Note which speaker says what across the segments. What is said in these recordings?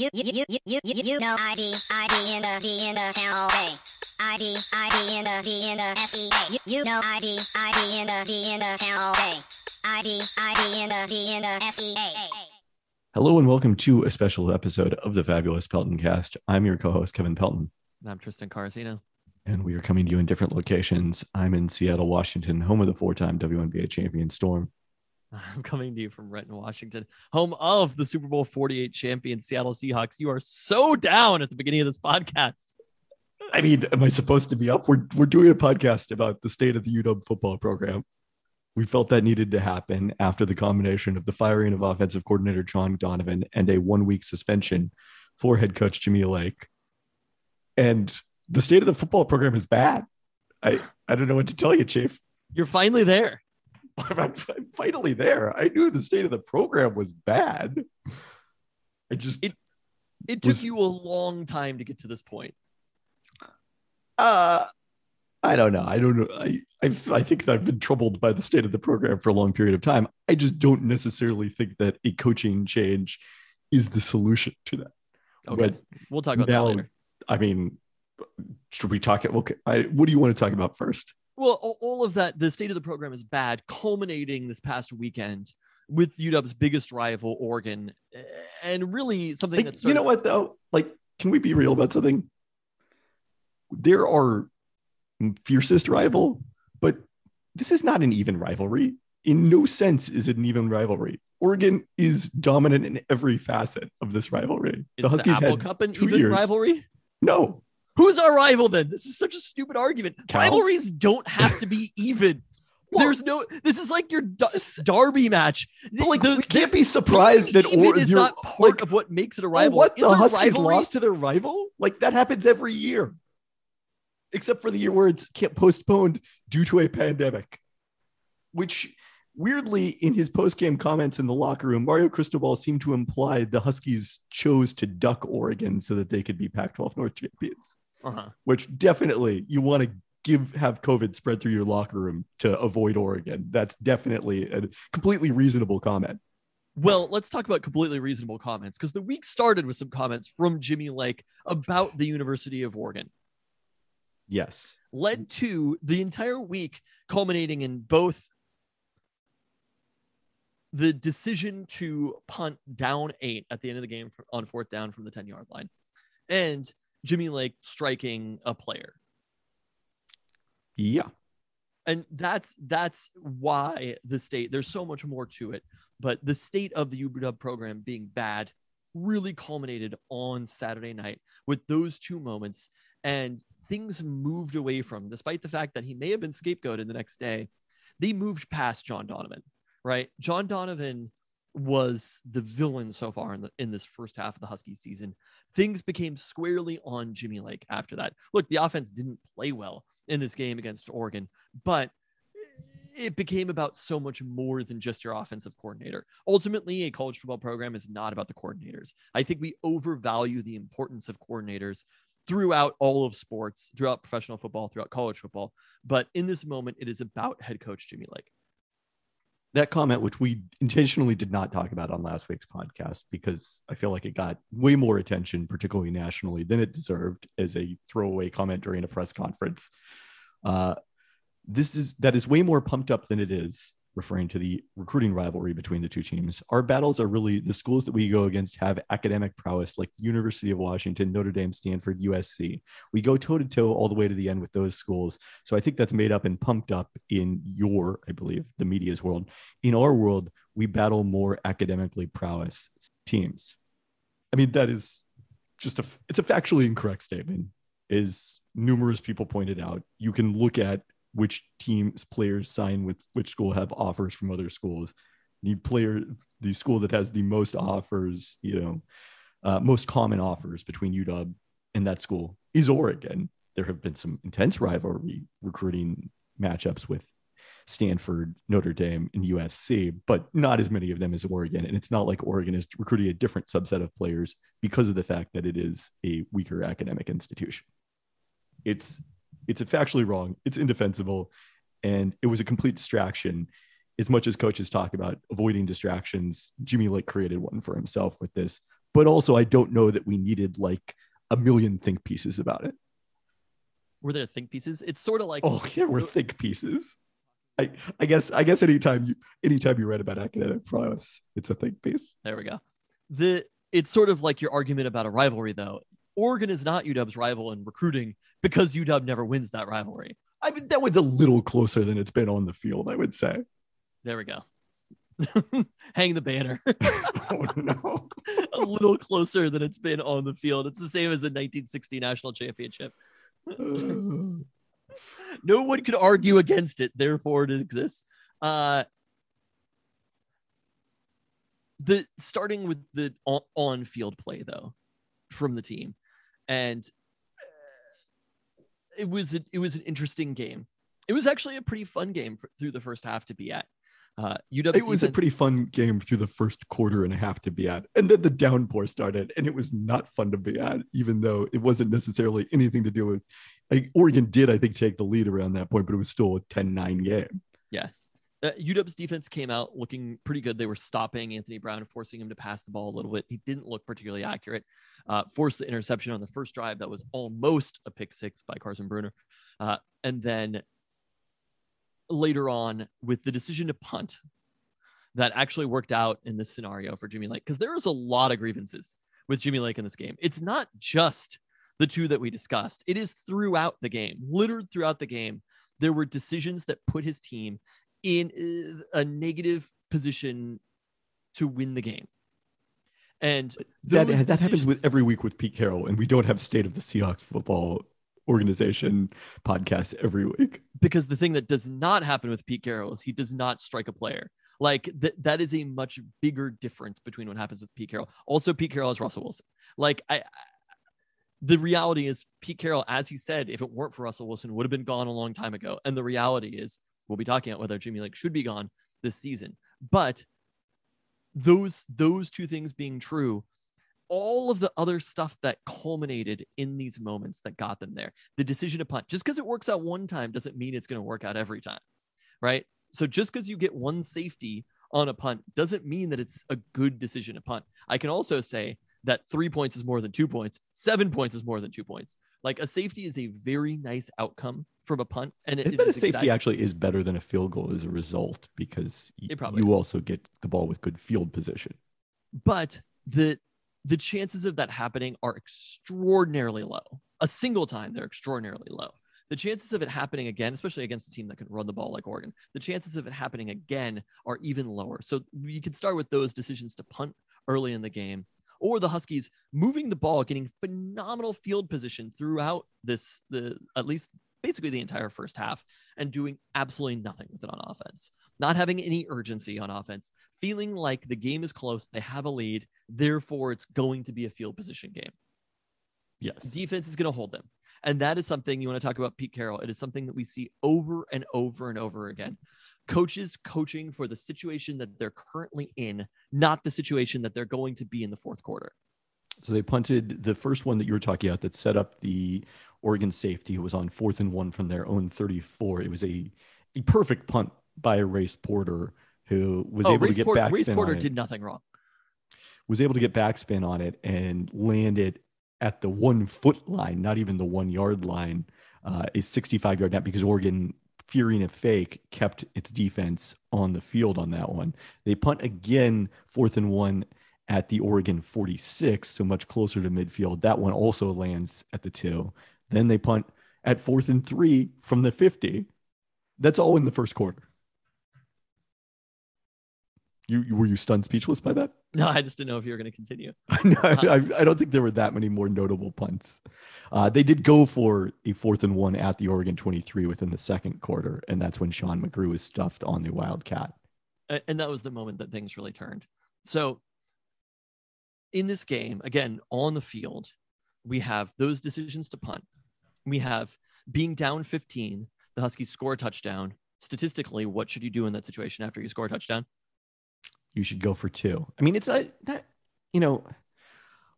Speaker 1: you, you, you, you, you, you, you know ID, ID in the D in the town all day. ID, ID in the D in the SEA. You, you know ID, ID in the D in the town all day. ID, ID in the D in the SEA.
Speaker 2: Hello and welcome to a special episode of the Fabulous Pelton Cast. I'm your co-host Kevin Pelton,
Speaker 3: I'm Tristan Carasino.
Speaker 2: and we are coming to you in different locations. I'm in Seattle, Washington, home of the four-time WNBA champion Storm.
Speaker 3: I'm coming to you from Renton, Washington, home of the Super Bowl 48 champion Seattle Seahawks. You are so down at the beginning of this podcast.
Speaker 2: I mean, am I supposed to be up? We're we're doing a podcast about the state of the UW football program. We felt that needed to happen after the combination of the firing of offensive coordinator John Donovan and a one-week suspension for head coach Jimmy Lake. And the state of the football program is bad. I I don't know what to tell you, Chief.
Speaker 3: You're finally there.
Speaker 2: I'm, I'm finally there. I knew the state of the program was bad. I just
Speaker 3: It- It took you a long time to get to this point.
Speaker 2: uh I don't know. I don't know. I I I think that I've been troubled by the state of the program for a long period of time. I just don't necessarily think that a coaching change is the solution to that.
Speaker 3: Okay.
Speaker 2: But
Speaker 3: we'll talk about
Speaker 2: now-
Speaker 3: that later.
Speaker 2: I mean, should we talk? Okay, I, what do you want to talk about first?
Speaker 3: Well, all, all of that, the state of the program is bad, culminating this past weekend with UW's biggest rival, Oregon, and really something
Speaker 2: Like,
Speaker 3: that's
Speaker 2: you know what though? Like, can we be real about something? There are fiercest rival, but this is not an even rivalry. In no sense is it an even rivalry. Oregon is dominant in every facet of this rivalry.
Speaker 3: Is
Speaker 2: the Huskies
Speaker 3: Apple
Speaker 2: had
Speaker 3: Cup an even
Speaker 2: years.
Speaker 3: rivalry?
Speaker 2: no.
Speaker 3: Who's our rival then? This is such a stupid argument.
Speaker 2: Cal?
Speaker 3: Rivalries don't have to be even.
Speaker 2: Well-
Speaker 3: There's no. This is like your Darby match.
Speaker 2: But like,
Speaker 3: The-
Speaker 2: we can't be surprised that
Speaker 3: even
Speaker 2: or,
Speaker 3: is not part
Speaker 2: like,
Speaker 3: of what makes it a
Speaker 2: Oh,
Speaker 3: rival.
Speaker 2: what the Huskies lost to their rival? Like that happens every year, except for the year where it's kept postponed due to a pandemic. Which weirdly, in his post-game comments in the locker room, Mario Cristobal seemed to imply the Huskies chose to duck Oregon so that they could be Pac-12 North champions.
Speaker 3: Uh-huh.
Speaker 2: Which definitely you want to give have COVID spread through your locker room to avoid Oregon. That's definitely a completely reasonable comment.
Speaker 3: Well, let's talk about completely reasonable comments because the week started with some comments from Jimmy Lake about the University of Oregon.
Speaker 2: Yes.
Speaker 3: led to the entire week culminating in both the decision to punt down eight at the end of the game on fourth down from the 10 yard line and Jimmy Lake striking a player.
Speaker 2: Yeah.
Speaker 3: And that's that's why the state there's so much more to it, but the state of the UW program being bad really culminated on Saturday night with those two moments and things moved away from despite the fact that he may have been scapegoated the next day they moved past john donovan right john donovan was the villain so far in, the, in this first half of the husky season things became squarely on jimmy lake after that look the offense didn't play well in this game against oregon but it became about so much more than just your offensive coordinator. Ultimately, a college football program is not about the coordinators. I think we overvalue the importance of coordinators throughout all of sports, throughout professional football, throughout college football. But in this moment, it is about head coach Jimmy Lake.
Speaker 2: That comment, which we intentionally did not talk about on last week's podcast, because I feel like it got way more attention, particularly nationally, than it deserved as a throwaway comment during a press conference. Uh, this is that is way more pumped up than it is, referring to the recruiting rivalry between the two teams. Our battles are really the schools that we go against have academic prowess, like University of Washington, Notre Dame, Stanford, USC. We go toe to toe all the way to the end with those schools. So I think that's made up and pumped up in your, I believe, the media's world in our world, we battle more academically prowess teams. I mean, that is just a it's a factually incorrect statement, as numerous people pointed out. You can look at which teams players sign with which school have offers from other schools. The player, the school that has the most offers, you know, uh, most common offers between UW and that school is Oregon. There have been some intense rivalry recruiting matchups with Stanford, Notre Dame, and USC, but not as many of them as Oregon. And it's not like Oregon is recruiting a different subset of players because of the fact that it is a weaker academic institution. It's it's factually wrong. It's indefensible, and it was a complete distraction. As much as coaches talk about avoiding distractions, Jimmy Lake created one for himself with this but also I don't know that we needed like a million think pieces about it.
Speaker 3: Were there think pieces? It's sort of like
Speaker 2: Oh, there were think pieces. I, I guess I guess anytime you anytime you read about academic prowess, it's a think piece.
Speaker 3: There we go. The it's sort of like your argument about a rivalry, though. Oregon is not UW's rival in recruiting because UW never wins that rivalry.
Speaker 2: I mean, that one's a little closer than it's been on the field, I would say.
Speaker 3: There we go. Hang the banner.
Speaker 2: oh no.
Speaker 3: a little closer than it's been on the field. It's the same as the 1960 national championship. no one could argue against it, therefore it exists. Uh, the starting with the on field play though from the team, and uh, it was a, it was an interesting game. It was actually a pretty fun game for, through the first half to be at. Uh, UW
Speaker 2: it was a pretty fun game through the first quarter and a half to be at, and then the downpour started, and it was not fun to be at, even though it wasn't necessarily anything to do with. Like, Oregon did, I think, take the lead around that point, but it was still a 10-9 game.
Speaker 3: Yeah, uh, UW's defense came out looking pretty good. They were stopping Anthony Brown, forcing him to pass the ball a little bit. He didn't look particularly accurate. Uh, forced the interception on the first drive that was almost a pick six by Carson Bruener, uh, and then later on with the decision to punt that actually worked out in this scenario for Jimmy Lake because there was a lot of grievances with Jimmy Lake in this game. It's not just the two that we discussed, it is throughout the game, littered throughout the game. There were decisions that put his team in uh, a negative position to win the game. And
Speaker 2: that that happens with every week with Pete Carroll, and we don't have state of the Seahawks football organization podcast every week.
Speaker 3: Because the thing that does not happen with Pete Carroll is he does not strike a player. Like th- that is a much bigger difference between what happens with Pete Carroll. Also, Pete Carroll is Russell Wilson. Like I, I the reality is Pete Carroll, as he said, if it weren't for Russell Wilson, would have been gone a long time ago. And the reality is, we'll be talking about whether Jimmy Lake should be gone this season. But those those two things being true, all of the other stuff that culminated in these moments that got them there. The decision to punt, just because it works out one time doesn't mean it's going to work out every time, right? So just because you get one safety on a punt doesn't mean that it's a good decision to punt. I can also say that three points is more than two points, seven points is more than two points. Like a safety is a very nice outcome from a punt, and it,
Speaker 2: but a safety exactly, actually is better than a field goal as a result because you is. also get the ball with good field position.
Speaker 3: But the the chances of that happening are extraordinarily low. A single time, they're extraordinarily low. The chances of it happening again, especially against a team that can run the ball like Oregon, the chances of it happening again are even lower. So you can start with those decisions to punt early in the game, or the Huskies moving the ball, getting phenomenal field position throughout this, the at least basically the entire first half and doing absolutely nothing with it on offense, not having any urgency on offense, feeling like the game is close, they have a lead, therefore it's going to be a field position game.
Speaker 2: Yes.
Speaker 3: Defense is going to hold them. And that is something you want to talk about Pete Carroll. It is something that we see over and over and over again. Coaches coaching for the situation that they're currently in, not the situation that they're going to be in the fourth quarter.
Speaker 2: So they punted the first one that you were talking about that set up the Oregon safety who was on fourth and one from their own 34. It was a, a perfect punt by Race Porter, who was oh, able Race to get backspin.
Speaker 3: Race Porter
Speaker 2: did
Speaker 3: nothing wrong.
Speaker 2: Was able to get backspin on it and land it at the one foot line, not even the one yard line, uh, a 65 yard net because Oregon, fearing a fake, kept its defense on the field on that one. They punt again, fourth and one at the Oregon 46, so much closer to midfield. That one also lands at the two. Then they punt at fourth and three from the 50. That's all in the first quarter. You, you were you stunned speechless by that?
Speaker 3: No, I just didn't know if you were going to continue.
Speaker 2: no, I, I, don't think there were that many more notable punts. Uh, they did go for a fourth and one at the Oregon 23 within the second quarter, and that's when Sean McGrew was stuffed on the Wildcat.
Speaker 3: And that was the moment that things really turned. So, in this game, again, on the field, we have those decisions to punt. We have being down 15, the Huskies score a touchdown. Statistically, what should you do in that situation after you score a touchdown?
Speaker 2: You should go for two. I mean, it's a, that, you know,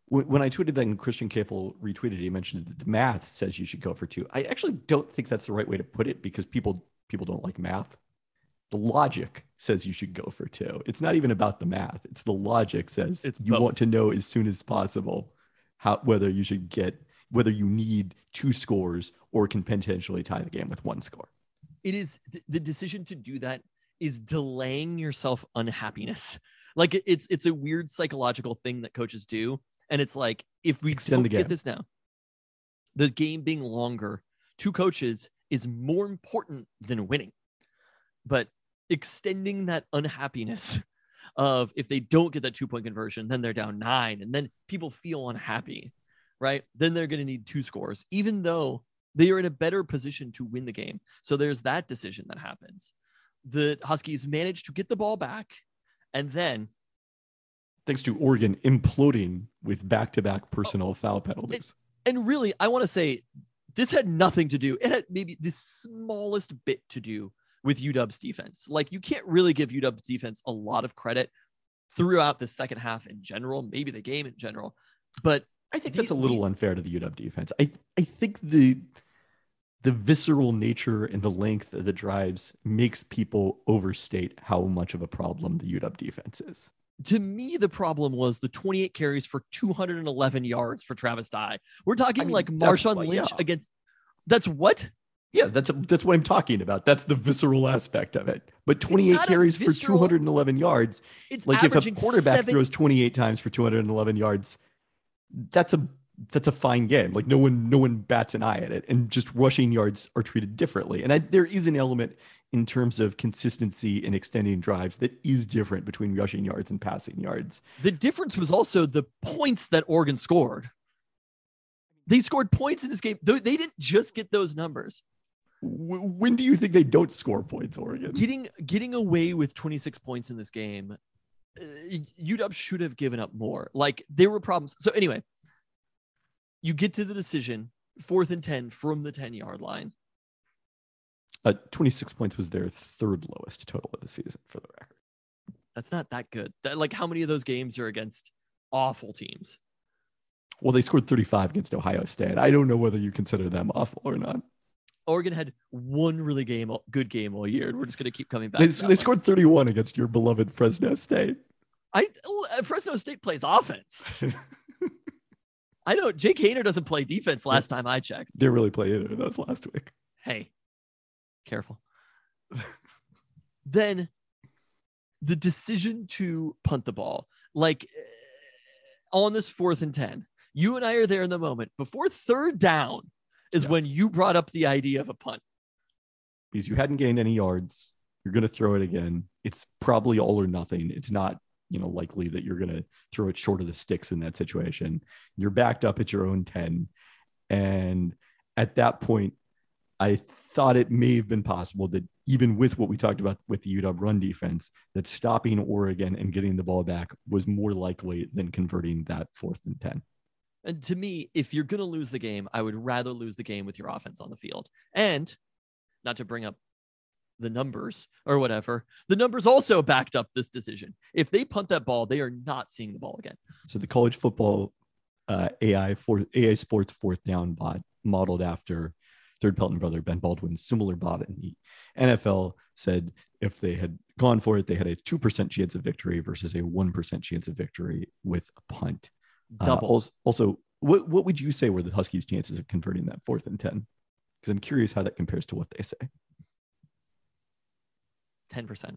Speaker 2: when, when I tweeted that and Christian Caple retweeted, he mentioned that the math says you should go for two. I actually don't think that's the right way to put it because people people don't like math. the logic says you should go for two. It's not even about the math. It's the logic says
Speaker 3: It's
Speaker 2: you
Speaker 3: both.
Speaker 2: want to know as soon as possible how whether you should get whether you need two scores or can potentially tie the game with one score.
Speaker 3: it is th- the decision to do that is delaying yourself unhappiness like it's it's a weird psychological thing that coaches do and it's like if we
Speaker 2: Extend
Speaker 3: don't
Speaker 2: the
Speaker 3: get
Speaker 2: game.
Speaker 3: this now the game being longer to coaches is more important than winning. But extending that unhappiness of if they don't get that two point conversion then they're down nine and then people feel unhappy right? Then they're going to need two scores even though they are in a better position to win the game. So there's that decision that happens the huskies managed to get the ball back and then
Speaker 2: Thanks to Oregon imploding with back-to-back oh, personal foul penalties.
Speaker 3: and really i want to say this had nothing to do it had maybe the smallest bit to do with uw's defense like you can't really give uw's defense a lot of credit throughout the second half in general maybe the game in general but
Speaker 2: I think
Speaker 3: The-
Speaker 2: that's a little
Speaker 3: the-
Speaker 2: unfair to the UW defense. I I think the the visceral nature and the length of the drives makes people overstate how much of a problem the UW defense is.
Speaker 3: to me, the problem was the 28 carries for 211 yards for Travis Dye. We're talking
Speaker 2: mean,
Speaker 3: like Marshawn
Speaker 2: what-
Speaker 3: Lynch
Speaker 2: yeah.
Speaker 3: against. That's what?
Speaker 2: Yeah, that's that's what I'm talking about. That's the visceral aspect of it. But 28
Speaker 3: not a
Speaker 2: carries for 211 yards,
Speaker 3: It's
Speaker 2: like if a quarterback
Speaker 3: seven-
Speaker 2: throws 28 times for 211 yards, that's a that's a fine game. Like no one no one bats an eye at it, and just rushing yards are treated differently. And I, there is an element in terms of consistency and extending drives that is different between rushing yards and passing yards.
Speaker 3: The difference was also the points that Oregon scored. They scored points in this game. They they didn't just get those numbers.
Speaker 2: When do you think they don't score points, Oregon?
Speaker 3: Getting getting away with 26 points in this game, uh, UW should have given up more. Like there were problems. So anyway, you get to the decision, fourth and 10 from the 10 yard line.
Speaker 2: Uh, 26 points was their third lowest total of the season, for the record.
Speaker 3: That's not that good. That, like how many of those games are against awful teams?
Speaker 2: Well, they scored 35 against Ohio State. I don't know whether you consider them awful or not.
Speaker 3: Oregon had one really game, good game all year, and we're just going to keep coming back.
Speaker 2: They, they scored 31 against your beloved Fresno State.
Speaker 3: I uh, Fresno State plays offense. I know Jake Haener doesn't play defense. Last time I checked.
Speaker 2: Didn't really play either of those last week.
Speaker 3: Hey, careful. then the decision to punt the ball, like uh, on this fourth and ten, you and I are there in the moment before third down is
Speaker 2: Yes.
Speaker 3: when you brought up the idea of a punt.
Speaker 2: Because you hadn't gained any yards. You're going to throw it again. It's probably all or nothing. It's not, you know, likely that you're going to throw it short of the sticks in that situation. You're backed up at your own 10. And at that point, I thought it may have been possible that even with what we talked about with the UW run defense, that stopping Oregon and getting the ball back was more likely than converting that fourth and 10.
Speaker 3: And to me, if you're going to lose the game, I would rather lose the game with your offense on the field. And not to bring up the numbers or whatever, the numbers also backed up this decision. If they punt that ball, they are not seeing the ball again.
Speaker 2: So the college football uh, AI for AI Sports fourth down bot modeled after third Pelton brother Ben Baldwin's similar bot in the NFL said if they had gone for it, they had a two percent chance of victory versus a one percent chance of victory with a punt. Uh,
Speaker 3: Double.
Speaker 2: also, also, what what would you say were the Huskies' chances of converting that fourth and ten? Because I'm curious how that compares to what they say.
Speaker 3: 10%.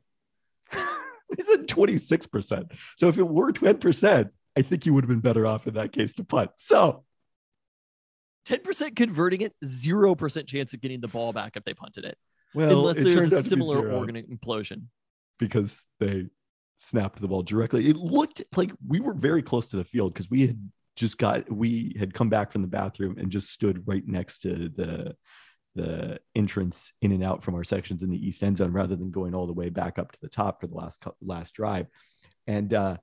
Speaker 2: they said 26%. So if it were 10%, I think you would have been better off in that case to punt. So
Speaker 3: 10% converting it, 0% chance of getting the ball back if they punted it.
Speaker 2: well,
Speaker 3: Unless there's a
Speaker 2: out to be
Speaker 3: similar Oregon implosion.
Speaker 2: because they snapped the ball directly. It looked like we were very close to the field because we had just got we had come back from the bathroom and just stood right next to the the entrance in and out from our sections in the east end zone rather than going all the way back up to the top for the last last drive. And uh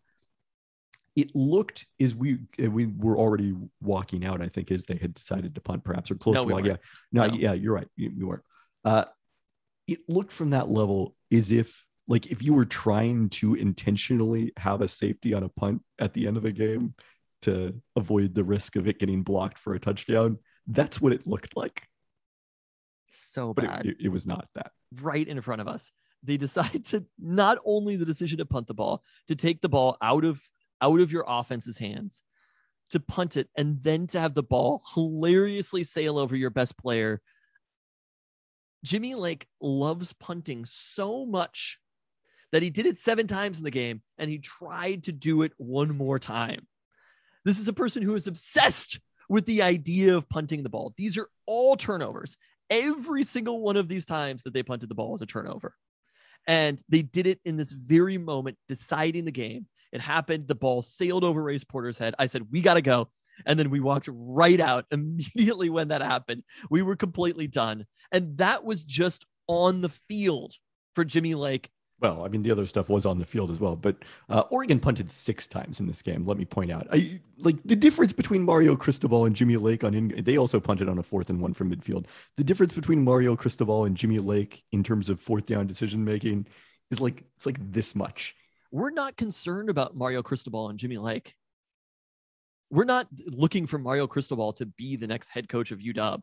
Speaker 2: it looked as we we were already walking out i think as they had decided to punt perhaps or close
Speaker 3: No,
Speaker 2: to
Speaker 3: we
Speaker 2: walk- yeah. No,
Speaker 3: No.
Speaker 2: yeah you're right. You, you weren't. Uh it looked from that level as if like if you were trying to intentionally have a safety on a punt at the end of the game to avoid the risk of it getting blocked for a touchdown that's what it looked like
Speaker 3: So
Speaker 2: but
Speaker 3: bad.
Speaker 2: it, it, it was not that
Speaker 3: right in front of us. they decide to not only the decision to punt the ball, to take the ball out of out of your offense's hands, to punt it, and then to have the ball hilariously sail over your best player. Jimmy Lake loves punting so much that he did it seven times in the game and he tried to do it one more time. This is a person who is obsessed with the idea of punting the ball. These are all turnovers. Every single one of these times that they punted the ball was a turnover. And they did it in this very moment, deciding the game. It happened. The ball sailed over Race Porter's head. I said, We got to go. And then we walked right out immediately when that happened. We were completely done. And that was just on the field for Jimmy Lake
Speaker 2: well, I mean, the other stuff was on the field as well, but uh, Oregon punted six times in this game. Let me point out, I like the difference between Mario Cristobal and Jimmy Lake on. In, they also punted on a fourth and one from midfield. The difference between Mario Cristobal and Jimmy Lake in terms of fourth down decision making is like it's like this much.
Speaker 3: We're not concerned about Mario Cristobal and Jimmy Lake. We're not looking for Mario Cristobal to be the next head coach of UW.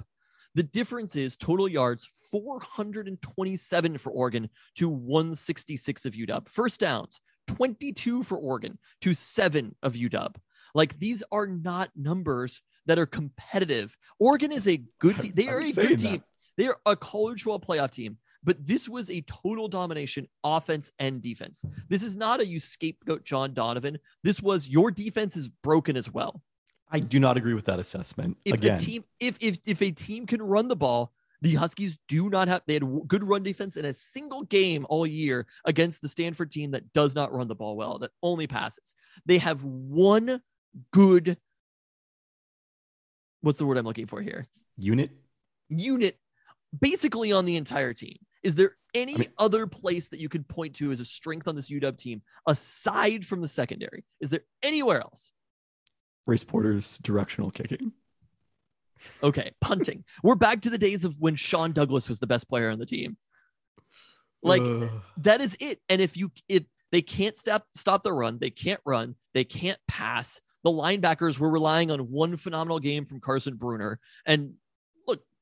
Speaker 3: The difference is total yards 427 for Oregon to 166 of UW. First downs 22 for Oregon to seven of UW. Like these are not numbers that are competitive. Oregon is a good team. They are a good team. That. They are a college football playoff team, but this was a total domination offense and defense. This is not a you scapegoat John Donovan. This was your defense is broken as well.
Speaker 2: I do not agree with that assessment.
Speaker 3: If
Speaker 2: Again,
Speaker 3: a team, if if if a team can run the ball, the Huskies do not have. They had good run defense in a single game all year against the Stanford team that does not run the ball well, that only passes. They have one good. What's the word I'm looking for here?
Speaker 2: Unit.
Speaker 3: Unit, basically on the entire team. Is there any I mean, other place that you could point to as a strength on this UW team aside from the secondary? Is there anywhere else?
Speaker 2: Race Porter's directional kicking.
Speaker 3: Okay, punting. We're back to the days of when Sean Douglas was the best player on the team. Like uh. that is it. And if you if they can't stop stop the run, they can't run, they can't pass. The linebackers were relying on one phenomenal game from Carson Bruener, and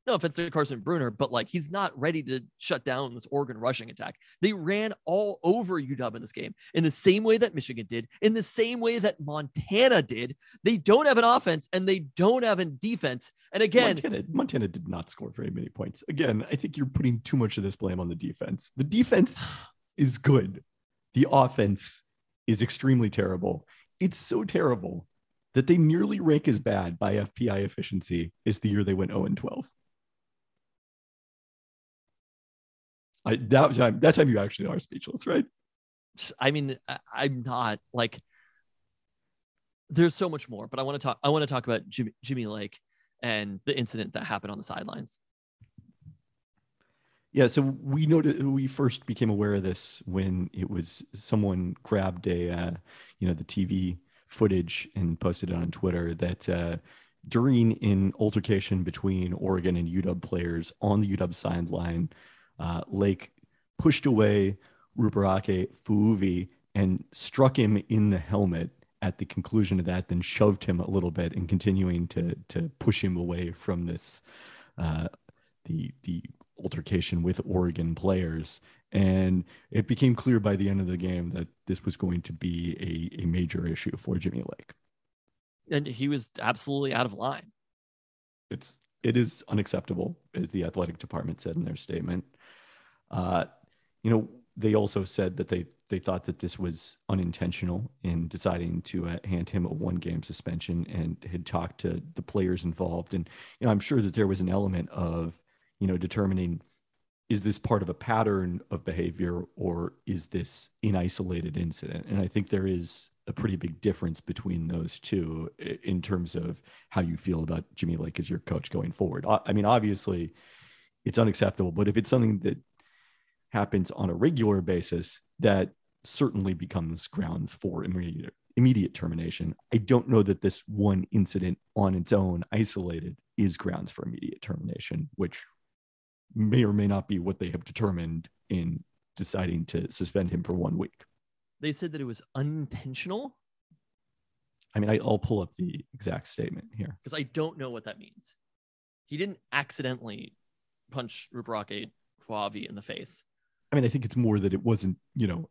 Speaker 3: no offense to Carson Bruener, but like he's not ready to shut down this Oregon rushing attack. They ran all over UW in this game in the same way that Michigan did, in the same way that Montana did. They don't have an offense and they don't have a defense. And again,
Speaker 2: Montana, Montana did not score very many points. Again, I think you're putting too much of this blame on the defense. The defense is good. The offense is extremely terrible. It's so terrible that they nearly rank as bad by FPI efficiency as the year they went 0 and 12. I that time that time you actually are speechless, right?
Speaker 3: I mean, I, am not like. There's so much more, but I want to talk. I want to talk about Jimmy, Jimmy Lake and the incident that happened on the sidelines.
Speaker 2: Yeah, so we noted we first became aware of this when it was someone grabbed a, uh, you know, the TV footage and posted it on Twitter that uh, during an altercation between Oregon and UW players on the UW sideline, uh, Lake pushed away Ruperake Fuavai and struck him in the helmet at the conclusion of that, then shoved him a little bit and continuing to to push him away from this uh, the the altercation with Oregon players. And it became clear by the end of the game that this was going to be a, a major issue for Jimmy Lake.
Speaker 3: And he was absolutely out of line.
Speaker 2: It's it is unacceptable, as the athletic department said in their statement. Uh, you know, they also said that they they thought that this was unintentional in deciding to uh, hand him a one game suspension and had talked to the players involved. And you know I'm sure that there was an element of you know determining is this part of a pattern of behavior or is this an isolated incident? And I think there is a pretty big difference between those two in terms of how you feel about Jimmy Lake as your coach going forward. I mean obviously it's unacceptable but if it's something that happens on a regular basis, that certainly becomes grounds for immediate immediate termination. I don't know that this one incident on its own, isolated, is grounds for immediate termination, which may or may not be what they have determined in deciding to suspend him for one week.
Speaker 3: They said that it was unintentional.
Speaker 2: I mean, I, will pull up the exact statement here
Speaker 3: because I don't know what that means. He didn't accidentally punch Ruperake Fuavai in the face.
Speaker 2: I mean, I think it's more that it wasn't, you know,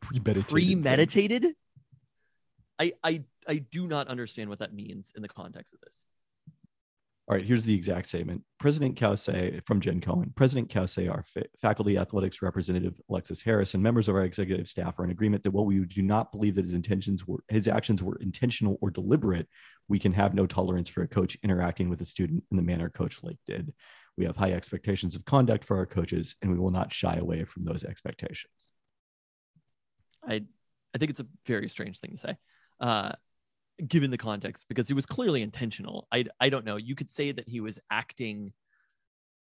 Speaker 2: premeditated.
Speaker 3: Premeditated. I I I do not understand what that means in the context of this.
Speaker 2: All right, here's the exact statement. President Cauce from Jen Cohen, President Cauce, our fa- faculty athletics representative Alexis Harris, and members of our executive staff are in agreement that while we do not believe that his intentions were his actions were intentional or deliberate, we can have no tolerance for a coach interacting with a student in the manner Coach Lake did. We have high expectations of conduct for our coaches, and we will not shy away from those expectations.
Speaker 3: I I think it's a very strange thing to say, uh, given the context, because it was clearly intentional. I I don't know. You could say that he was acting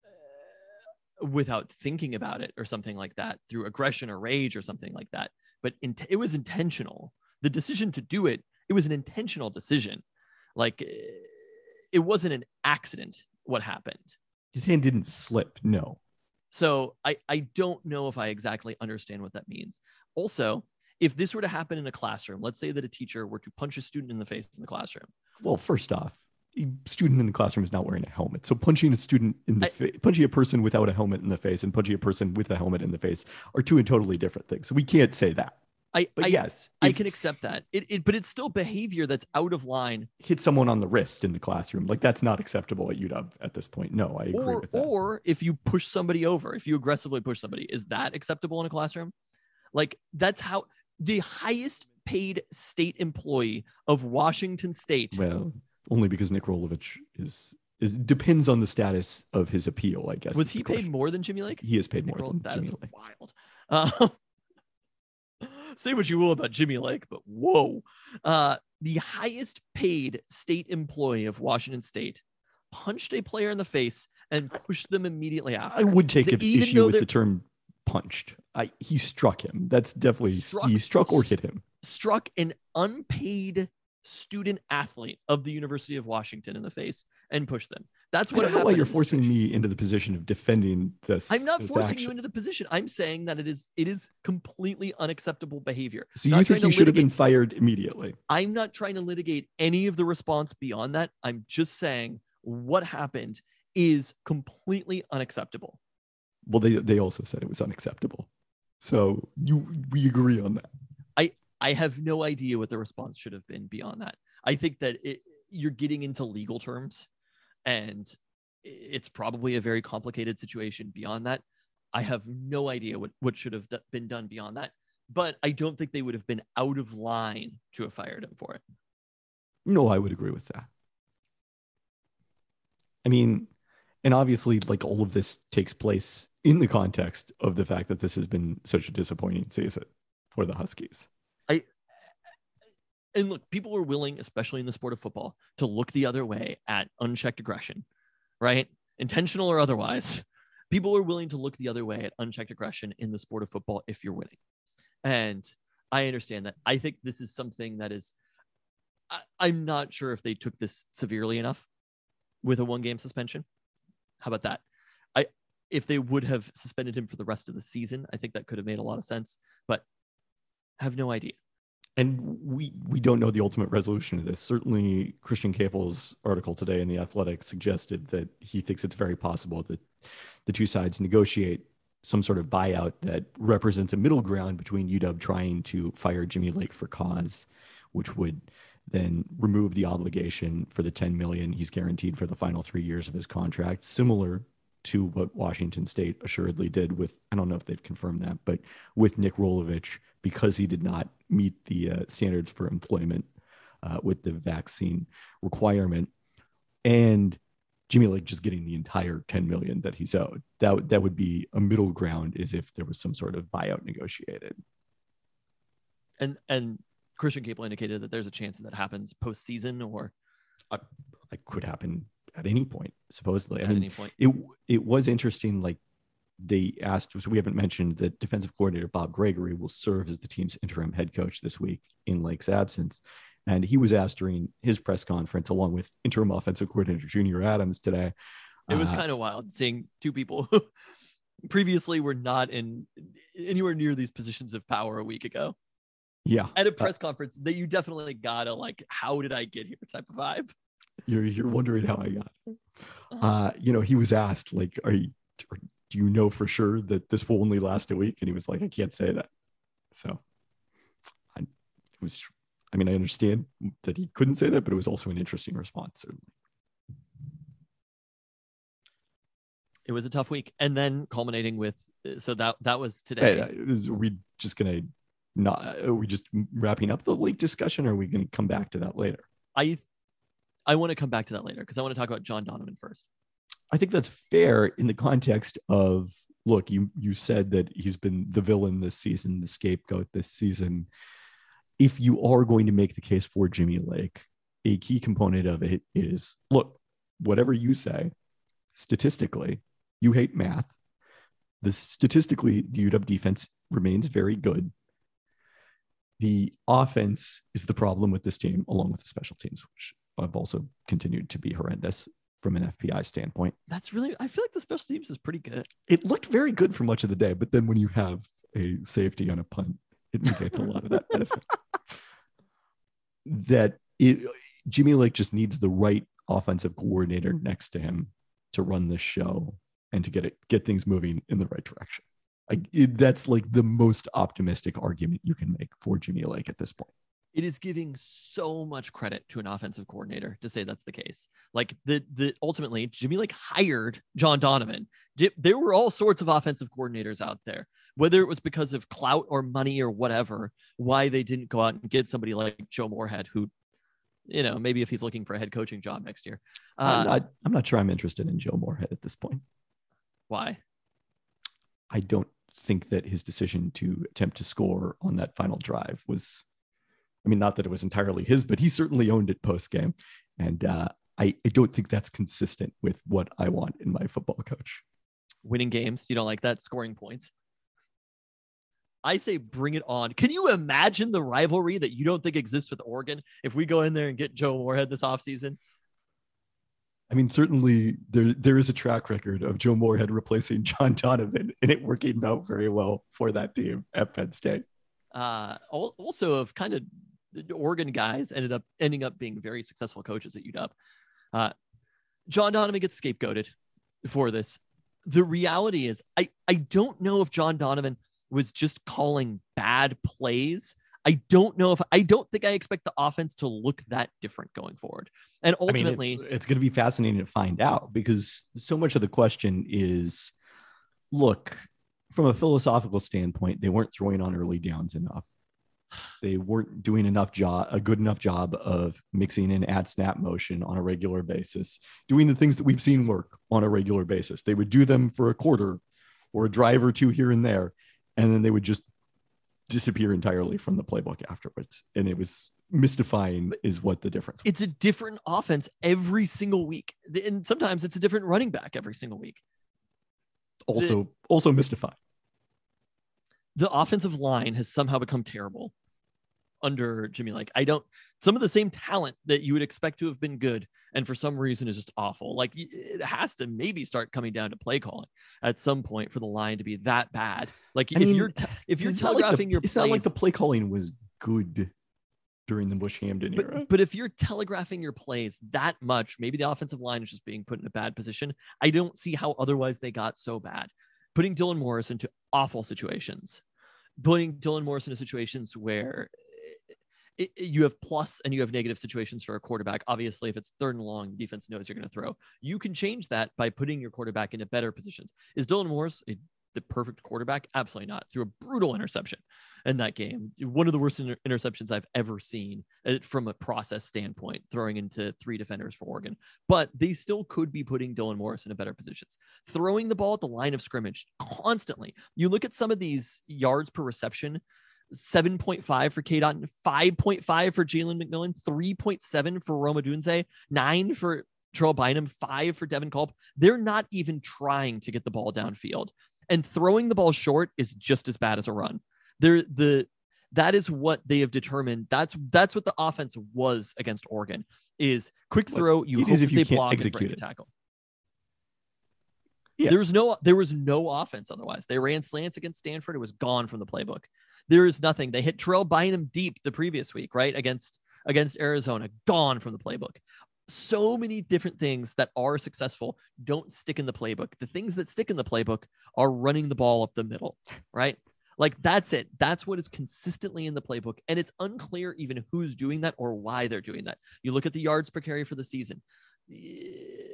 Speaker 3: uh, without thinking about it or something like that through aggression or rage or something like that. But in, it was intentional. The decision to do it, it was an intentional decision. Like it wasn't an accident. What happened?
Speaker 2: His hand didn't slip. No.
Speaker 3: So I, I don't know if I exactly understand what that means. Also, if this were to happen in a classroom, let's say that a teacher were to punch a student in the face in the classroom.
Speaker 2: Well, first off, a student in the classroom is not wearing a helmet. So punching a student in the
Speaker 3: I-
Speaker 2: face, punching a person without a helmet in the face and punching a person with a helmet in the face are two totally different things. So we can't say that.
Speaker 3: I,
Speaker 2: But
Speaker 3: I,
Speaker 2: yes,
Speaker 3: I can accept that. It, it, but it's still behavior that's out of line.
Speaker 2: hit someone on the wrist in the classroom, like that's not acceptable at UW at this point. No, I agree
Speaker 3: Or,
Speaker 2: with that.
Speaker 3: or if you push somebody over, if you aggressively push somebody, is that acceptable in a classroom? Like that's how the highest paid state employee of Washington State.
Speaker 2: well, only because Nick Rolovich is is depends on the status of his appeal. I guess
Speaker 3: was he paid more than Jimmy Lake?
Speaker 2: He is paid more
Speaker 3: Nick Roll-
Speaker 2: than
Speaker 3: that
Speaker 2: Jimmy
Speaker 3: is
Speaker 2: Lake.
Speaker 3: wild. Um, say what you will about Jimmy Lake, but whoa. Uh, the highest paid state employee of Washington State punched a player in the face and pushed them immediately after.
Speaker 2: I would take
Speaker 3: The-
Speaker 2: an issue with the term punched. I he struck him. That's definitely
Speaker 3: Struck-
Speaker 2: he struck or hit him.
Speaker 3: struck an unpaid student athlete of the University of Washington in the face and push them. That's what.
Speaker 2: I don't know why you're forcing me into the position of defending this.
Speaker 3: I'm not
Speaker 2: this
Speaker 3: forcing
Speaker 2: action.
Speaker 3: you into the position. I'm saying that it is it is completely unacceptable behavior.
Speaker 2: So you think
Speaker 3: you
Speaker 2: should have been fired immediately?
Speaker 3: I'm not trying to litigate any of the response beyond that. I'm just saying what happened is completely unacceptable.
Speaker 2: Well, they they also said it was unacceptable. So you we agree on that.
Speaker 3: I I have no idea what the response should have been beyond that. I think that it, you're getting into legal terms and it's probably a very complicated situation beyond that. I have no idea what, what should have been done beyond that, but I don't think they would have been out of line to have fired him for it.
Speaker 2: No, I would agree with that. I mean, and obviously, like all of this takes place in the context of the fact that this has been such a disappointing season for the Huskies.
Speaker 3: And look, people are willing, especially in the sport of football, to look the other way at unchecked aggression, right? Intentional or otherwise. People are willing to look the other way at unchecked aggression in the sport of football if you're winning. And I understand that. I think this is something that is, I, I'm not sure if they took this severely enough with a one game suspension. How about that? I, if they would have suspended him for the rest of the season, I think that could have made a lot of sense, but have no idea.
Speaker 2: And we we don't know the ultimate resolution of this. Certainly, Christian Caple's article today in the Athletic suggested that he thinks it's very possible that the two sides negotiate some sort of buyout that represents a middle ground between UW trying to fire Jimmy Lake for cause, which would then remove the obligation for the 10 million he's guaranteed for the final three years of his contract, similar to what Washington State assuredly did with I don't know if they've confirmed that, but with Nick Rolovich because he did not meet the uh, standards for employment uh, with the vaccine requirement, and Jimmy Lake just getting the entire 10 million that he's owed. That would- that would be a middle ground, as if there was some sort of buyout negotiated.
Speaker 3: And and Christian Caple indicated that there's a chance that that happens postseason or
Speaker 2: Like could happen at any point, supposedly.
Speaker 3: at
Speaker 2: mean,
Speaker 3: any point.
Speaker 2: it it was interesting. Like they asked, so we haven't mentioned that defensive coordinator Bob Gregory will serve as the team's interim head coach this week in Lake's absence, and he was asked during his press conference, along with interim offensive coordinator Junior Adams today.
Speaker 3: It was
Speaker 2: uh,
Speaker 3: kind of wild seeing two people who previously were not in anywhere near these positions of power a week ago
Speaker 2: yeah.
Speaker 3: at a press conference that you definitely gotta like, how did I get here type of vibe.
Speaker 2: You're you're wondering how I got.
Speaker 3: Uh-huh.
Speaker 2: Uh, you know, he was asked like, "Are you do you know for sure that this will only last a week? And he was like, I can't say that. So I it was, I mean, I understand that he couldn't say that, but it was also an interesting response, certainly.
Speaker 3: It was a tough week, and then culminating with so that that was today.
Speaker 2: Hey, uh, is- are we just gonna not? Are we just wrapping up the lake discussion, or are we gonna come back to that later?
Speaker 3: I I want to come back to that later because I want to talk about John Donovan first.
Speaker 2: I think that's fair in the context of look, you you said that he's been the villain this season, the scapegoat this season. If you are going to make the case for Jimmy Lake, a key component of it is look, whatever you say, statistically, you hate math. The statistically, the UW defense remains very good. The offense is the problem with this team, along with the special teams, which have also continued to be horrendous from an FPI standpoint.
Speaker 3: That's really I feel like the special teams is pretty good.
Speaker 2: It looked very good for much of the day, but then when you have a safety on a punt, it negates a lot of that benefit. that it, Jimmy Lake just needs the right offensive coordinator next to him to run this show and to get it get things moving in the right direction. I, it, that's like the most optimistic argument you can make for Jimmy Lake at this point.
Speaker 3: It is giving so much credit to an offensive coordinator to say that's the case. Like the the ultimately Jimmy Lake hired John Donovan. There were all sorts of offensive coordinators out there, whether it was because of clout or money or whatever. Why they didn't go out and get somebody like Joe Moorhead, who, you know, maybe if he's looking for a head coaching job next year.
Speaker 2: I'm
Speaker 3: Uh,
Speaker 2: not I'm not sure I'm interested in Joe Moorhead at this point.
Speaker 3: why?
Speaker 2: I don't think that his decision to attempt to score on that final drive was, I mean, not that it was entirely his, but he certainly owned it post game. And uh, I, I don't think that's consistent with what I want in my football coach.
Speaker 3: winning games. You don't like that scoring points. I say bring it on. Can you imagine the rivalry that you don't think exists with Oregon if we go in there and get Joe Moorhead this offseason?
Speaker 2: I mean, certainly there there is a track record of Joe Moorhead replacing John Donovan and it working out very well for that team at Penn State.
Speaker 3: Uh, also of kind of Oregon guys ended up ending up being very successful coaches at UW. Uh, John Donovan gets scapegoated for this. The reality is, I I don't know if John Donovan was just calling bad plays. I don't know if I don't think I expect the offense to look that different going forward. And ultimately,
Speaker 2: I mean, it's, it's going to be fascinating to find out because so much of the question is look, from a philosophical standpoint, they weren't throwing on early downs enough. They weren't doing enough job, a good enough job of mixing in ad snap motion on a regular basis, doing the things that we've seen work on a regular basis. They would do them for a quarter or a drive or two here and there, and then they would just disappear entirely from the playbook afterwards. And it was mystifying, is what the difference. Was.
Speaker 3: it's a different offense every single week. And sometimes it's a different running back every single week.
Speaker 2: also also mystifying.
Speaker 3: the offensive line has somehow become terrible under Jimmy Lake I don't some of the same talent that you would expect to have been good and for some reason is just awful. Like it has to maybe start coming down to play calling at some point for the line to be that bad. Like
Speaker 2: I
Speaker 3: if
Speaker 2: mean,
Speaker 3: you're if you're
Speaker 2: not like the-
Speaker 3: telegraphing your
Speaker 2: it's
Speaker 3: plays,
Speaker 2: not like the play calling was good during the Bush Hamdan era.
Speaker 3: but, but if you're telegraphing your plays that much, maybe the offensive line is just being put in a bad position. I don't see how otherwise they got so bad. Putting Dylan Morris into awful situations, putting Dylan Morris into situations where you have plus and you have negative situations for a quarterback. Obviously, if it's third and long, the defense knows you're going to throw. You can change that by putting your quarterback into better positions. Is Dylan Morris a, the perfect quarterback? Absolutely not. Through a brutal interception in that game. One of the worst inter- interceptions I've ever seen uh, from a process standpoint, throwing into three defenders for Oregon. But they still could be putting Dylan Morris into better positions. Throwing the ball at the line of scrimmage constantly. You look at some of these yards per reception. 7.5 for Cade Otton, 5.5 for Jalen McMillan, 3.7 for Rome Odunze, 9 for Terrell Bynum, 5 for Devin Culp. They're not even trying to get the ball downfield. And throwing the ball short is just as bad as a run. They're the that is what they have determined. That's that's what the offense was against Oregon. Is quick throw. You
Speaker 2: it
Speaker 3: hope
Speaker 2: if you
Speaker 3: they block and
Speaker 2: execute
Speaker 3: break a
Speaker 2: it.
Speaker 3: tackle.
Speaker 2: Yeah.
Speaker 3: There was no there was no offense otherwise. They ran slants against Stanford. It was gone from the playbook. There is nothing. They hit Terrell Bynum deep the previous week, right? Against against Arizona, gone from the playbook. so many different things that are successful don't stick in the playbook. The things that stick in the playbook are running the ball up the middle, right? Like that's it. That's what is consistently in the playbook. And it's unclear even who's doing that or why they're doing that. You look at the yards per carry for the season.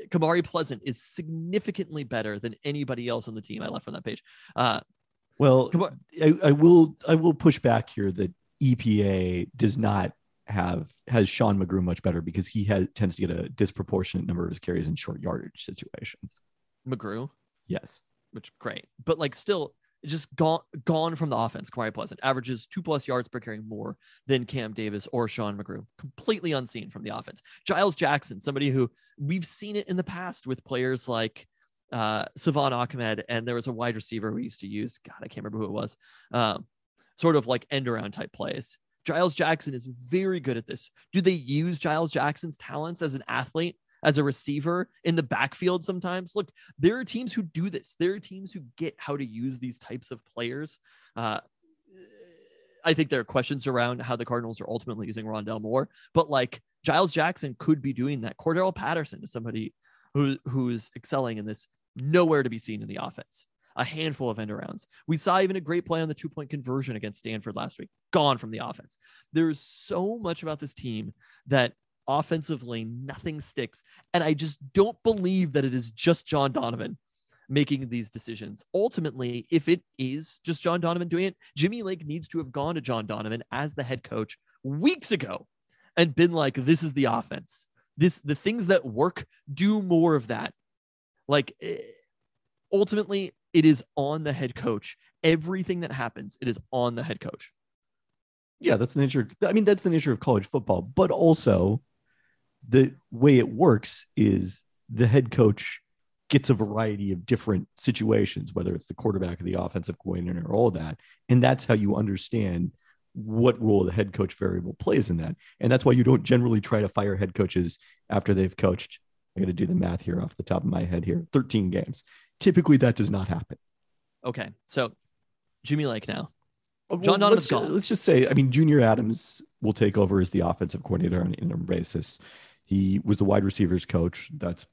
Speaker 3: Kamari Pleasant is significantly better than anybody else on the team. I left from that page. Uh,
Speaker 2: Well, I, I will I will push back here that EPA does not have has Sean McGrew much better because he has tends to get a disproportionate number of his carries in short yardage situations.
Speaker 3: McGrew,
Speaker 2: Yes.
Speaker 3: which great, but like still just gone gone from the offense. Kamari Pleasant averages two plus yards per carry more than Cam Davis or Sean McGrew. Completely unseen from the offense. Giles Jackson, somebody who we've seen it in the past with players like uh Salvon Ahmed, and there was a wide receiver we used to use. God, I can't remember who it was. Um, sort of like end around type plays. Giles Jackson is very good at this. Do they use Giles Jackson's talents as an athlete, as a receiver in the backfield sometimes? Look, there are teams who do this. There are teams who get how to use these types of players. Uh, I think there are questions around how the Cardinals are ultimately using Rondale Moore, but like Giles Jackson could be doing that. Cordarrelle Patterson is somebody who who's excelling in this. Nowhere to be seen in the offense. A handful of end arounds. We saw even a great play on the two point conversion against Stanford last week. Gone from the offense. There's so much about this team that offensively nothing sticks. And I just don't believe that it is just John Donovan making these decisions. Ultimately, if it is just John Donovan doing it, Jimmy Lake needs to have gone to John Donovan as the head coach weeks ago and been like, this is the offense. This the things that work, do more of that. Like eh, ultimately, it is on the head coach. Everything that happens, it is on the head coach.
Speaker 2: Yeah, that's the nature. I mean, that's the nature of college football, but also the way it works is the head coach gets a variety of different situations, whether it's the quarterback or the offensive coordinator or all that. And that's how you understand what role the head coach variable plays in that. And that's why you don't generally try to fire head coaches after they've coached. I got to do the math here off the top of my head here 13 games. Typically, that does not happen.
Speaker 3: Okay, so Jimmy Lake now.
Speaker 2: Uh, well,
Speaker 3: John Donovan's
Speaker 2: let's, uh,
Speaker 3: gone.
Speaker 2: let's just say, I mean, Junior Adams will take over as the offensive coordinator on an interim basis. He was the wide receivers coach. That's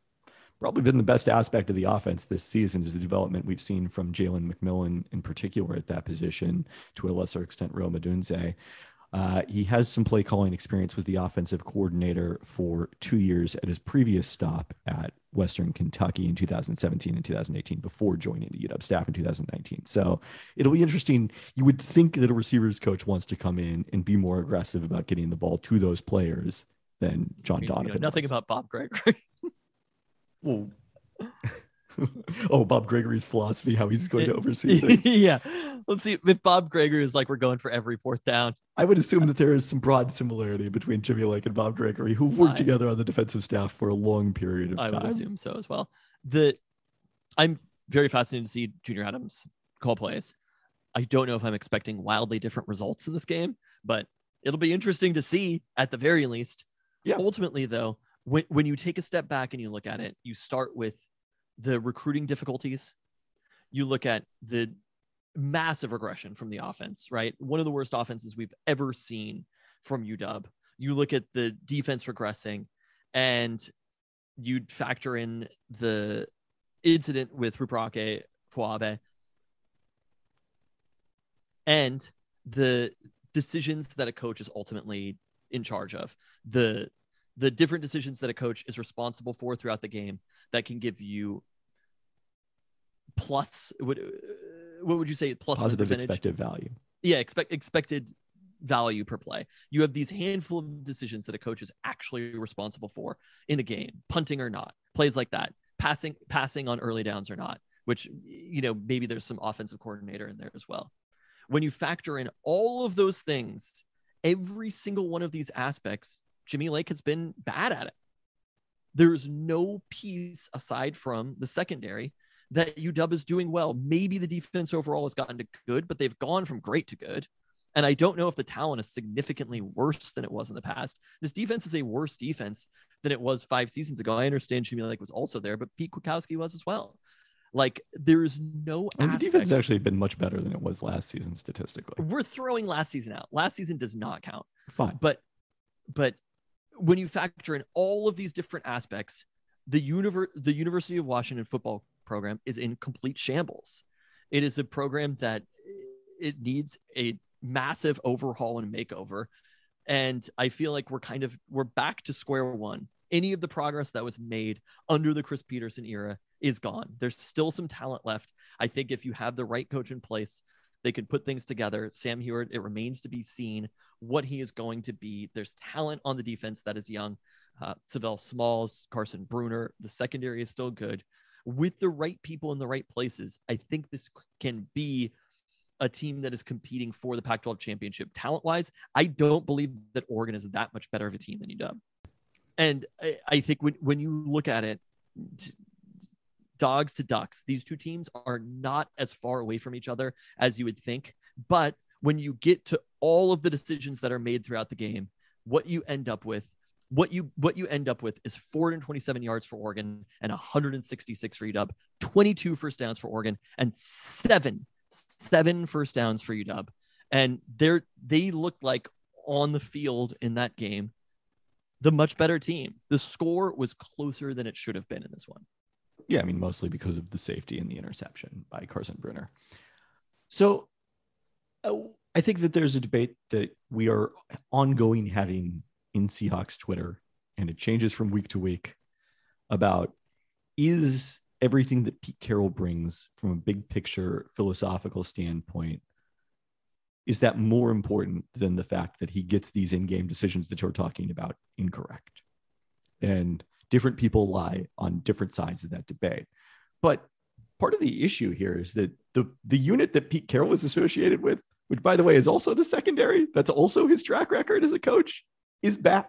Speaker 2: probably been the best aspect of the offense this season is the development we've seen from Jalen McMillan in particular at that position, to a lesser extent, Rome Odunze. Uh, he has some play calling experience, was the offensive coordinator for two years at his previous stop at Western Kentucky in 2017 and 2018 before joining the UW staff in 2019. So it'll be interesting. You would think that a receivers coach wants to come in and be more aggressive about getting the ball to those players than John
Speaker 3: You know,
Speaker 2: Donovan.
Speaker 3: nothing
Speaker 2: was.
Speaker 3: about Bob Gregory.
Speaker 2: Well, oh, Bob Gregory's philosophy, how he's going to oversee things.
Speaker 3: yeah. Let's see if Bob Gregory is like we're going for every fourth down.
Speaker 2: I would assume that there is some broad similarity between Jimmy Lake and Bob Gregory, who worked
Speaker 3: I-
Speaker 2: together on the defensive staff for a long period of
Speaker 3: I
Speaker 2: time.
Speaker 3: I would assume so as well. The I'm very fascinated to see Junior Adams call plays. I don't know if I'm expecting wildly different results in this game, but it'll be interesting to see at the very least.
Speaker 2: Yeah.
Speaker 3: Ultimately, though, when when you take a step back and you look at it, you start with the recruiting difficulties. You look at the massive regression from the offense, right? One of the worst offenses we've ever seen from UW. You look at the defense regressing, and you'd factor in the incident with Ruperake Fuavai and the decisions that a coach is ultimately in charge of the the different decisions that a coach is responsible for throughout the game that can give you plus what what would you say
Speaker 2: Positive
Speaker 3: percentage?
Speaker 2: expected value.
Speaker 3: yeah expect expected value per play you have these handful of decisions that a coach is actually responsible for in a game punting or not plays like that passing passing on early downs or not which you know maybe there's some offensive coordinator in there as well when you factor in all of those things every single one of these aspects jimmy lake has been bad at it there's no piece aside from the secondary that UW is doing well. Maybe the defense overall has gotten to good, but they've gone from great to good. And I don't know if the talent is significantly worse than it was in the past. This defense is a worse defense than it was five seasons ago. I understand Jimmy Lake was also there, but Pete Kwiatkowski was as well. Like there's no
Speaker 2: And the defense has actually been much better than it was last season statistically.
Speaker 3: We're throwing last season out. Last season does not count.
Speaker 2: Fine.
Speaker 3: But but when you factor in all of these different aspects, the univer- the University of Washington football program is in complete shambles. It is a program that it needs a massive overhaul and makeover. And I feel like we're kind of we're back to square one. Any of the progress that was made under the Chris Petersen era is gone. There's still some talent left. I think if you have the right coach in place, they could put things together. Sam Huard, it remains to be seen what he is going to be. There's talent on the defense that is young. Uh, Sav'ell Smalls, Carson Bruener, the secondary is still good. With the right people in the right places, I think this can be a team that is competing for the Pac 12 championship. Talent wise, I don't believe that Oregon is that much better of a team than UW. And I, I think when, when you look at it, dogs to ducks, these two teams are not as far away from each other as you would think. But when you get to all of the decisions that are made throughout the game, what you end up with what you what you end up with is 427 yards for Oregon and 166 for UW, 22 first downs for Oregon, and seven seven first downs for UW. And they're they looked like on the field in that game the much better team. The score was closer than it should have been in this one.
Speaker 2: Yeah, I mean, mostly because of the safety and the interception by Carson Bruener. So uh, I think that there's a debate that we are ongoing having in Seahawks Twitter, and it changes from week to week about is everything that Pete Carroll brings from a big picture philosophical standpoint is that more important than the fact that he gets these in-game decisions that you're talking about incorrect and different people lie on different sides of that debate but part of the issue here is that the the unit that Pete Carroll is associated with which by the way is also the secondary that's also his track record as a coach is bad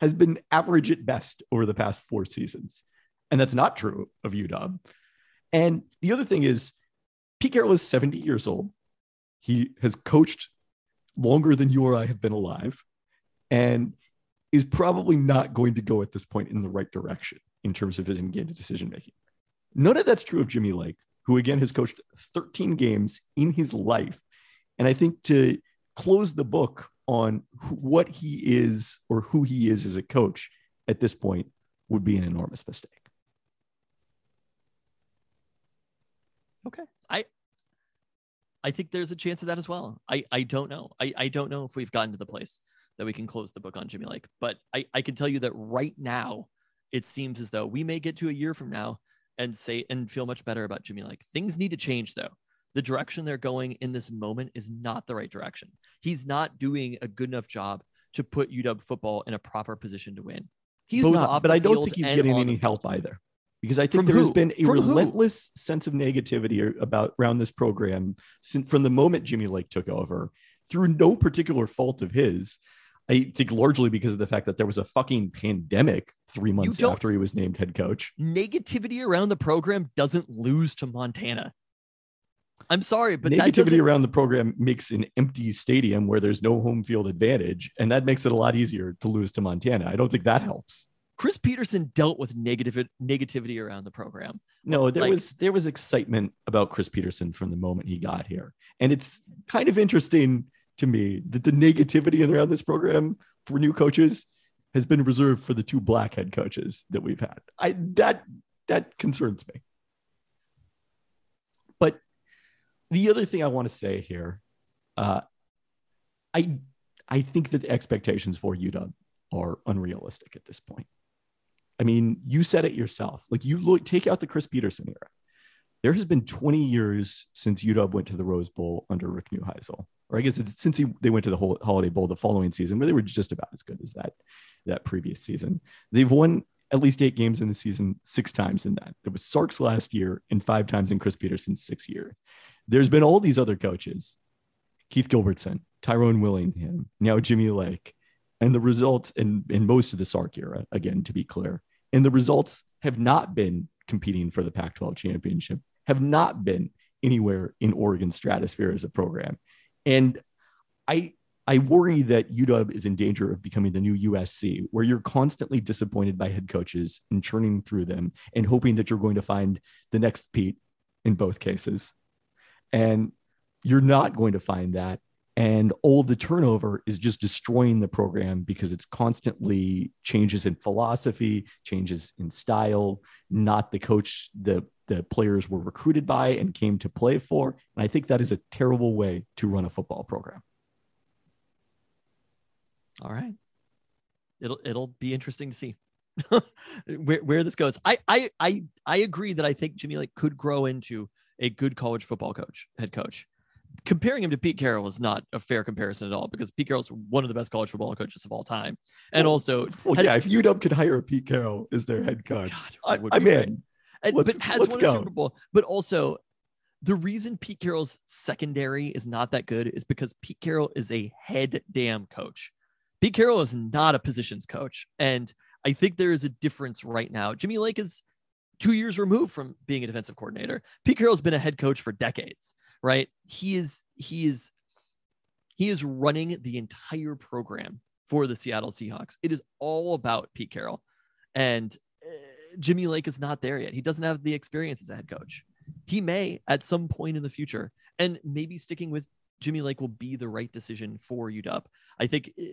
Speaker 2: has been average at best over the past four seasons and that's not true of UW. And the other thing is, Pete Carroll is 70 years old. He has coached longer than you or I have been alive and is probably not going to go at this point in the right direction in terms of his engaged decision making. None of that's true of Jimmy Lake, who again has coached 13 games in his life. And I think to close the book on what he is or who he is as a coach at this point would be an enormous mistake.
Speaker 3: Okay. I I think there's a chance of that as well. I I don't know. I I don't know if we've gotten to the place that we can close the book on Jimmy Lake, but I I can tell you that right now it seems as though we may get to a year from now and say and feel much better about Jimmy Lake. Things need to change though. The direction they're going in this moment is not the right direction. He's not doing a good enough job to put UW football in a proper position to win. He's
Speaker 2: but,
Speaker 3: not,
Speaker 2: but I don't think he's getting any help either because I think from there who? has been a from relentless who? sense of negativity about around this program since from the moment Jimmy Lake took over through no particular fault of his. I think largely because of the fact that there was a fucking pandemic three months after he was named head coach.
Speaker 3: Negativity around the program doesn't lose to Montana. I'm sorry, but
Speaker 2: negativity around the program makes an empty stadium where there's no home field advantage, and that makes it a lot easier to lose to Montana. I don't think that helps.
Speaker 3: Chris Petersen dealt with negative negativity around the program.
Speaker 2: No, there like, was there was excitement about Chris Petersen from the moment he got here, and it's kind of interesting to me that the negativity around this program for new coaches has been reserved for the two black head coaches that we've had. I that that concerns me. But the other thing I want to say here, uh, I I think that the expectations for UW are unrealistic at this point. I mean, you said it yourself. Like you look, take out the Chris Petersen era. There has been 20 years since UW went to the Rose Bowl under Rick Neuheisel, or I guess it's since he, they went to the Holiday Bowl the following season, where they were just about as good as that that previous season. They've won at least eight games in the season, six times in that. There was Sark's last year, and five times in Chris Petersen's six year. There's been all these other coaches, Keith Gilbertson, Tyrone Willingham, now Jimmy Lake, and the results in, in most of the Sark era, again, to be clear, and the results have not been competing for the Pac 12 championship, have not been anywhere in Oregon stratosphere as a program. And I, I worry that UW is in danger of becoming the new USC, where you're constantly disappointed by head coaches and churning through them and hoping that you're going to find the next Pete in both cases. And you're not going to find that. And all the turnover is just destroying the program because it's constantly changes in philosophy changes in style not the coach the the players were recruited by and came to play for. And i think that is a terrible way to run a football program.
Speaker 3: All right. It'll it'll be interesting to see where, where this goes. I, I i i agree that i think Jimmy Lake could grow into a good college football coach head coach comparing him to Pete Carroll is not a fair comparison at all because Pete Carroll's one of the best college football coaches of all time. And
Speaker 2: well,
Speaker 3: also,
Speaker 2: well, has, yeah, if UW could hire a Pete Carroll as their head coach, God, I, am in.
Speaker 3: And, but has won go. a Super Bowl. But also, the reason Pete Carroll's secondary is not that good is because Pete Carroll is a head damn coach. Pete Carroll is not a positions coach. And I think there is a difference right now. Jimmy Lake is two years removed from being a defensive coordinator. Pete Carroll's been a head coach for decades right? He is he is he is running the entire program for the Seattle Seahawks. It is all about Pete Carroll. And uh, Jimmy Lake is not there yet. He doesn't have the experience as a head coach. He may at some point in the future, and maybe sticking with Jimmy Lake will be the right decision for UW. I think uh,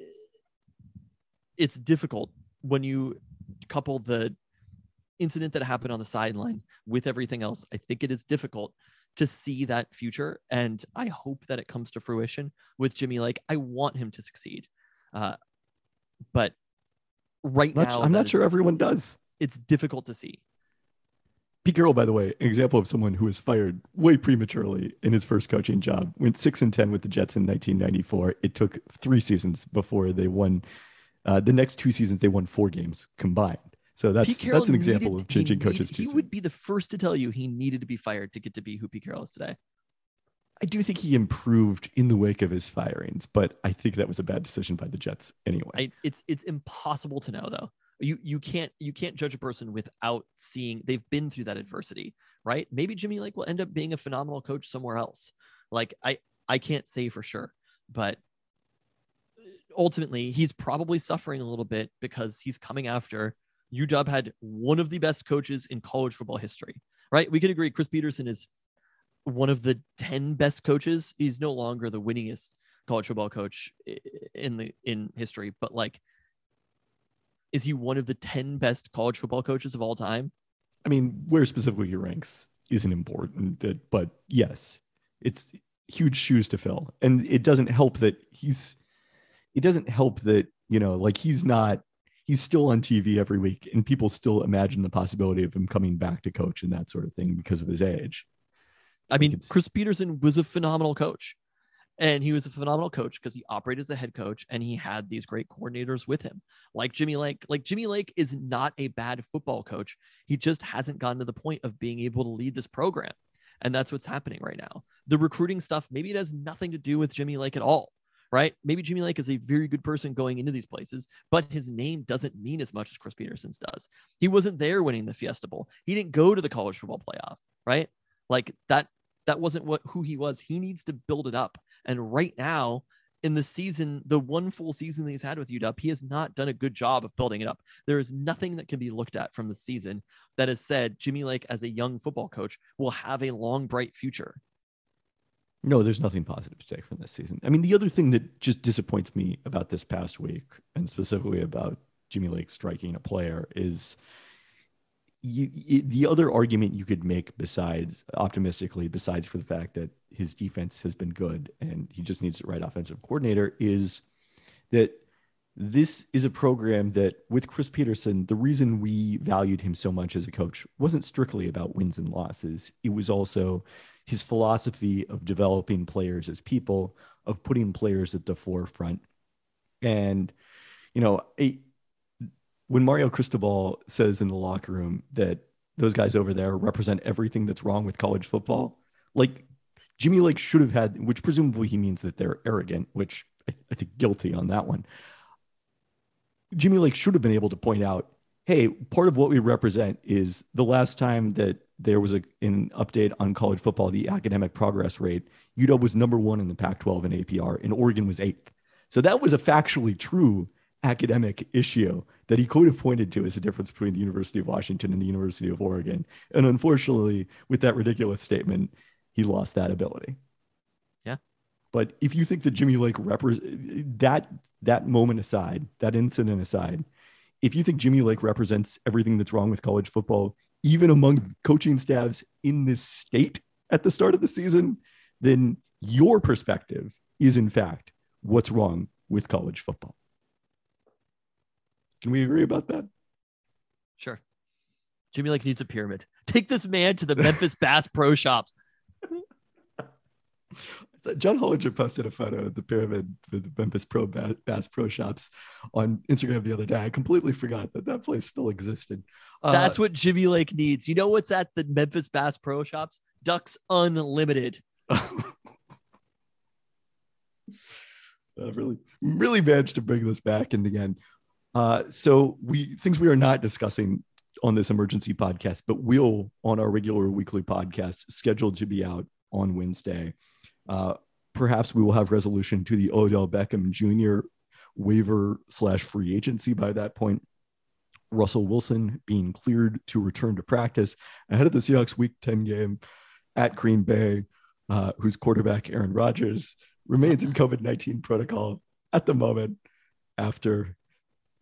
Speaker 3: it's difficult when you couple the incident that happened on the sideline with everything else. I think it is difficult to see that future. And I hope that it comes to fruition with Jimmy Lake, I want him to succeed. Uh, but right
Speaker 2: not,
Speaker 3: now,
Speaker 2: I'm not sure everyone does.
Speaker 3: It's difficult to see.
Speaker 2: Pete Carroll, by the way, an example of someone who was fired way prematurely in his first coaching job. Went six and ten with the Jets in 1994. It took three seasons before they won. Uh, the next two seasons, they won four games combined. So that's that's an example needed, of changing coaches.
Speaker 3: He would be the first to tell you he needed to be fired to get to be who Pete Carroll is today.
Speaker 2: I do think he improved in the wake of his firings, but I think that was a bad decision by the Jets anyway.
Speaker 3: I, it's it's impossible to know though. You you can't you can't judge a person without seeing they've been through that adversity, right? Maybe Jimmy Lake will end up being a phenomenal coach somewhere else. Like I I can't say for sure, but ultimately he's probably suffering a little bit because he's coming after UW had one of the best coaches in college football history, right? We can agree Chris Petersen is one of the 10 best coaches. He's no longer the winningest college football coach in the in history, but like is he one of the 10 best college football coaches of all time?
Speaker 2: I mean, where specifically he ranks isn't important, uh, but yes, it's huge shoes to fill. And it doesn't help that he's it doesn't help that, you know, like he's not he's still on TV every week, and people still imagine the possibility of him coming back to coach and that sort of thing because of his age.
Speaker 3: I mean, Chris Petersen was a phenomenal coach. And he was a phenomenal coach because he operated as a head coach and he had these great coordinators with him, like Jimmy Lake. Like Jimmy Lake is not a bad football coach. He just hasn't gotten to the point of being able to lead this program. And that's what's happening right now. The recruiting stuff, maybe it has nothing to do with Jimmy Lake at all right? Maybe Jimmy Lake is a very good person going into these places, but his name doesn't mean as much as Chris Petersen's does. He wasn't there winning the Fiesta Bowl. He didn't go to the college football playoff, right? Like that that wasn't what who he was. He needs to build it up. And right now, in the season, the one full season that he's had with UW, he has not done a good job of building it up. There is nothing that can be looked at from the season that has said Jimmy Lake, as a young football coach, will have a long, bright future.
Speaker 2: No, there's nothing positive to take from this season. I mean, the other thing that just disappoints me about this past week, and specifically about Jimmy Lake striking a player, is you, the other argument you could make besides optimistically, besides for the fact that his defense has been good and he just needs the right offensive coordinator, is that this is a program that with Chris Petersen, the reason we valued him so much as a coach wasn't strictly about wins and losses. It was also his philosophy of developing players as people, of putting players at the forefront. And, you know, when Mario Cristobal says in the locker room that those guys over there represent everything that's wrong with college football, like Jimmy Lake should have had, which presumably he means that they're arrogant, which I, I think guilty on that one. Jimmy Lake should have been able to point out, hey, part of what we represent is the last time that there was a, an update on college football, the academic progress rate. UW was number one in the Pac 12 in APR, and Oregon was eighth. So that was a factually true academic issue that he could have pointed to as a difference between the University of Washington and the University of Oregon. And unfortunately, with that ridiculous statement, he lost that ability.
Speaker 3: Yeah.
Speaker 2: But if you think that Jimmy Lake repres that that moment aside, that incident aside, if you think Jimmy Lake represents everything that's wrong with college football, even among coaching staffs in this state at the start of the season, then your perspective is in fact what's wrong with college football. Can we agree about that?
Speaker 3: Sure. Jimmy Lake needs a pyramid. Take this man to the Memphis Bass Pro Shops.
Speaker 2: John Hollinger posted a photo of the pyramid, the Memphis Pro Bass Pro Shops on Instagram the other day. I completely forgot that that place still existed.
Speaker 3: Uh, That's what Jimmy Lake needs. You know what's at the Memphis Bass Pro Shops? Ducks Unlimited.
Speaker 2: Uh, really, really managed to bring this back in again. Uh, so we things we are not discussing on this emergency podcast, but will on our regular weekly podcast scheduled to be out on Wednesday. Uh, perhaps we will have resolution to the Odell Beckham Jr. waiver slash free agency by that point. Russell Wilson being cleared to return to practice ahead of the Seahawks Week 10 game at Green Bay, uh, whose quarterback Aaron Rodgers remains in COVID 19 protocol at the moment after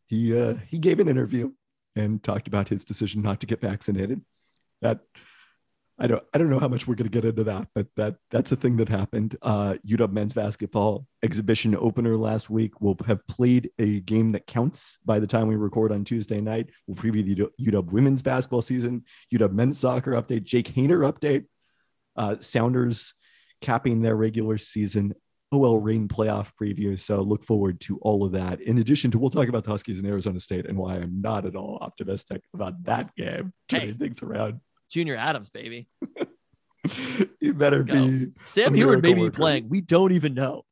Speaker 2: he, uh, he gave an interview and talked about his decision not to get vaccinated. That I don't I don't know how much we're going to get into that, but that that's a thing that happened. Uh, UW men's basketball exhibition opener last week. We'll have played a game that counts by the time we record on Tuesday night. We'll preview the UW women's basketball season, UW men's soccer update, Jake Haener update, uh, Sounders capping their regular season OL Reign playoff preview. So look forward to all of that. In addition to, we'll talk about the Huskies and Arizona State and why I'm not at all optimistic about that game turning hey, things around.
Speaker 3: Junior Adams, baby.
Speaker 2: you better be.
Speaker 3: Sam Huard may be playing. We don't even know.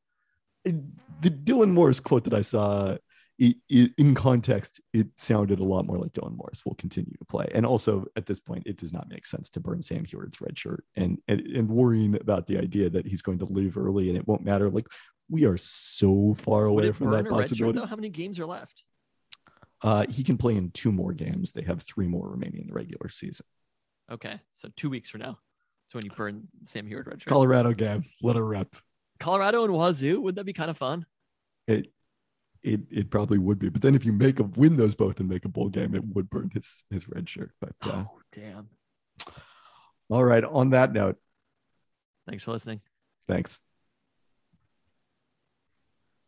Speaker 2: The Dylan Morris quote that I saw in context, it sounded a lot more like Dylan Morris will continue to play. And also at this point, it does not make sense to burn Sam Huard's red shirt and, and, and worrying about the idea that he's going to leave early and it won't matter. Like we are so far away from that possibility.
Speaker 3: Shirt, How many games are left?
Speaker 2: Uh, he can play in two more games. They have three more remaining in the regular season.
Speaker 3: Okay. So two weeks from now. So when you burn Sam Huard red shirt.
Speaker 2: Colorado game. Let her rep.
Speaker 3: Colorado and Wazoo. Would that be kind of fun?
Speaker 2: It it it probably would be. But then if you make a win those both and make a bowl game, it would burn his his red shirt. But
Speaker 3: uh, oh damn.
Speaker 2: All right. On that note,
Speaker 3: thanks for listening.
Speaker 2: Thanks.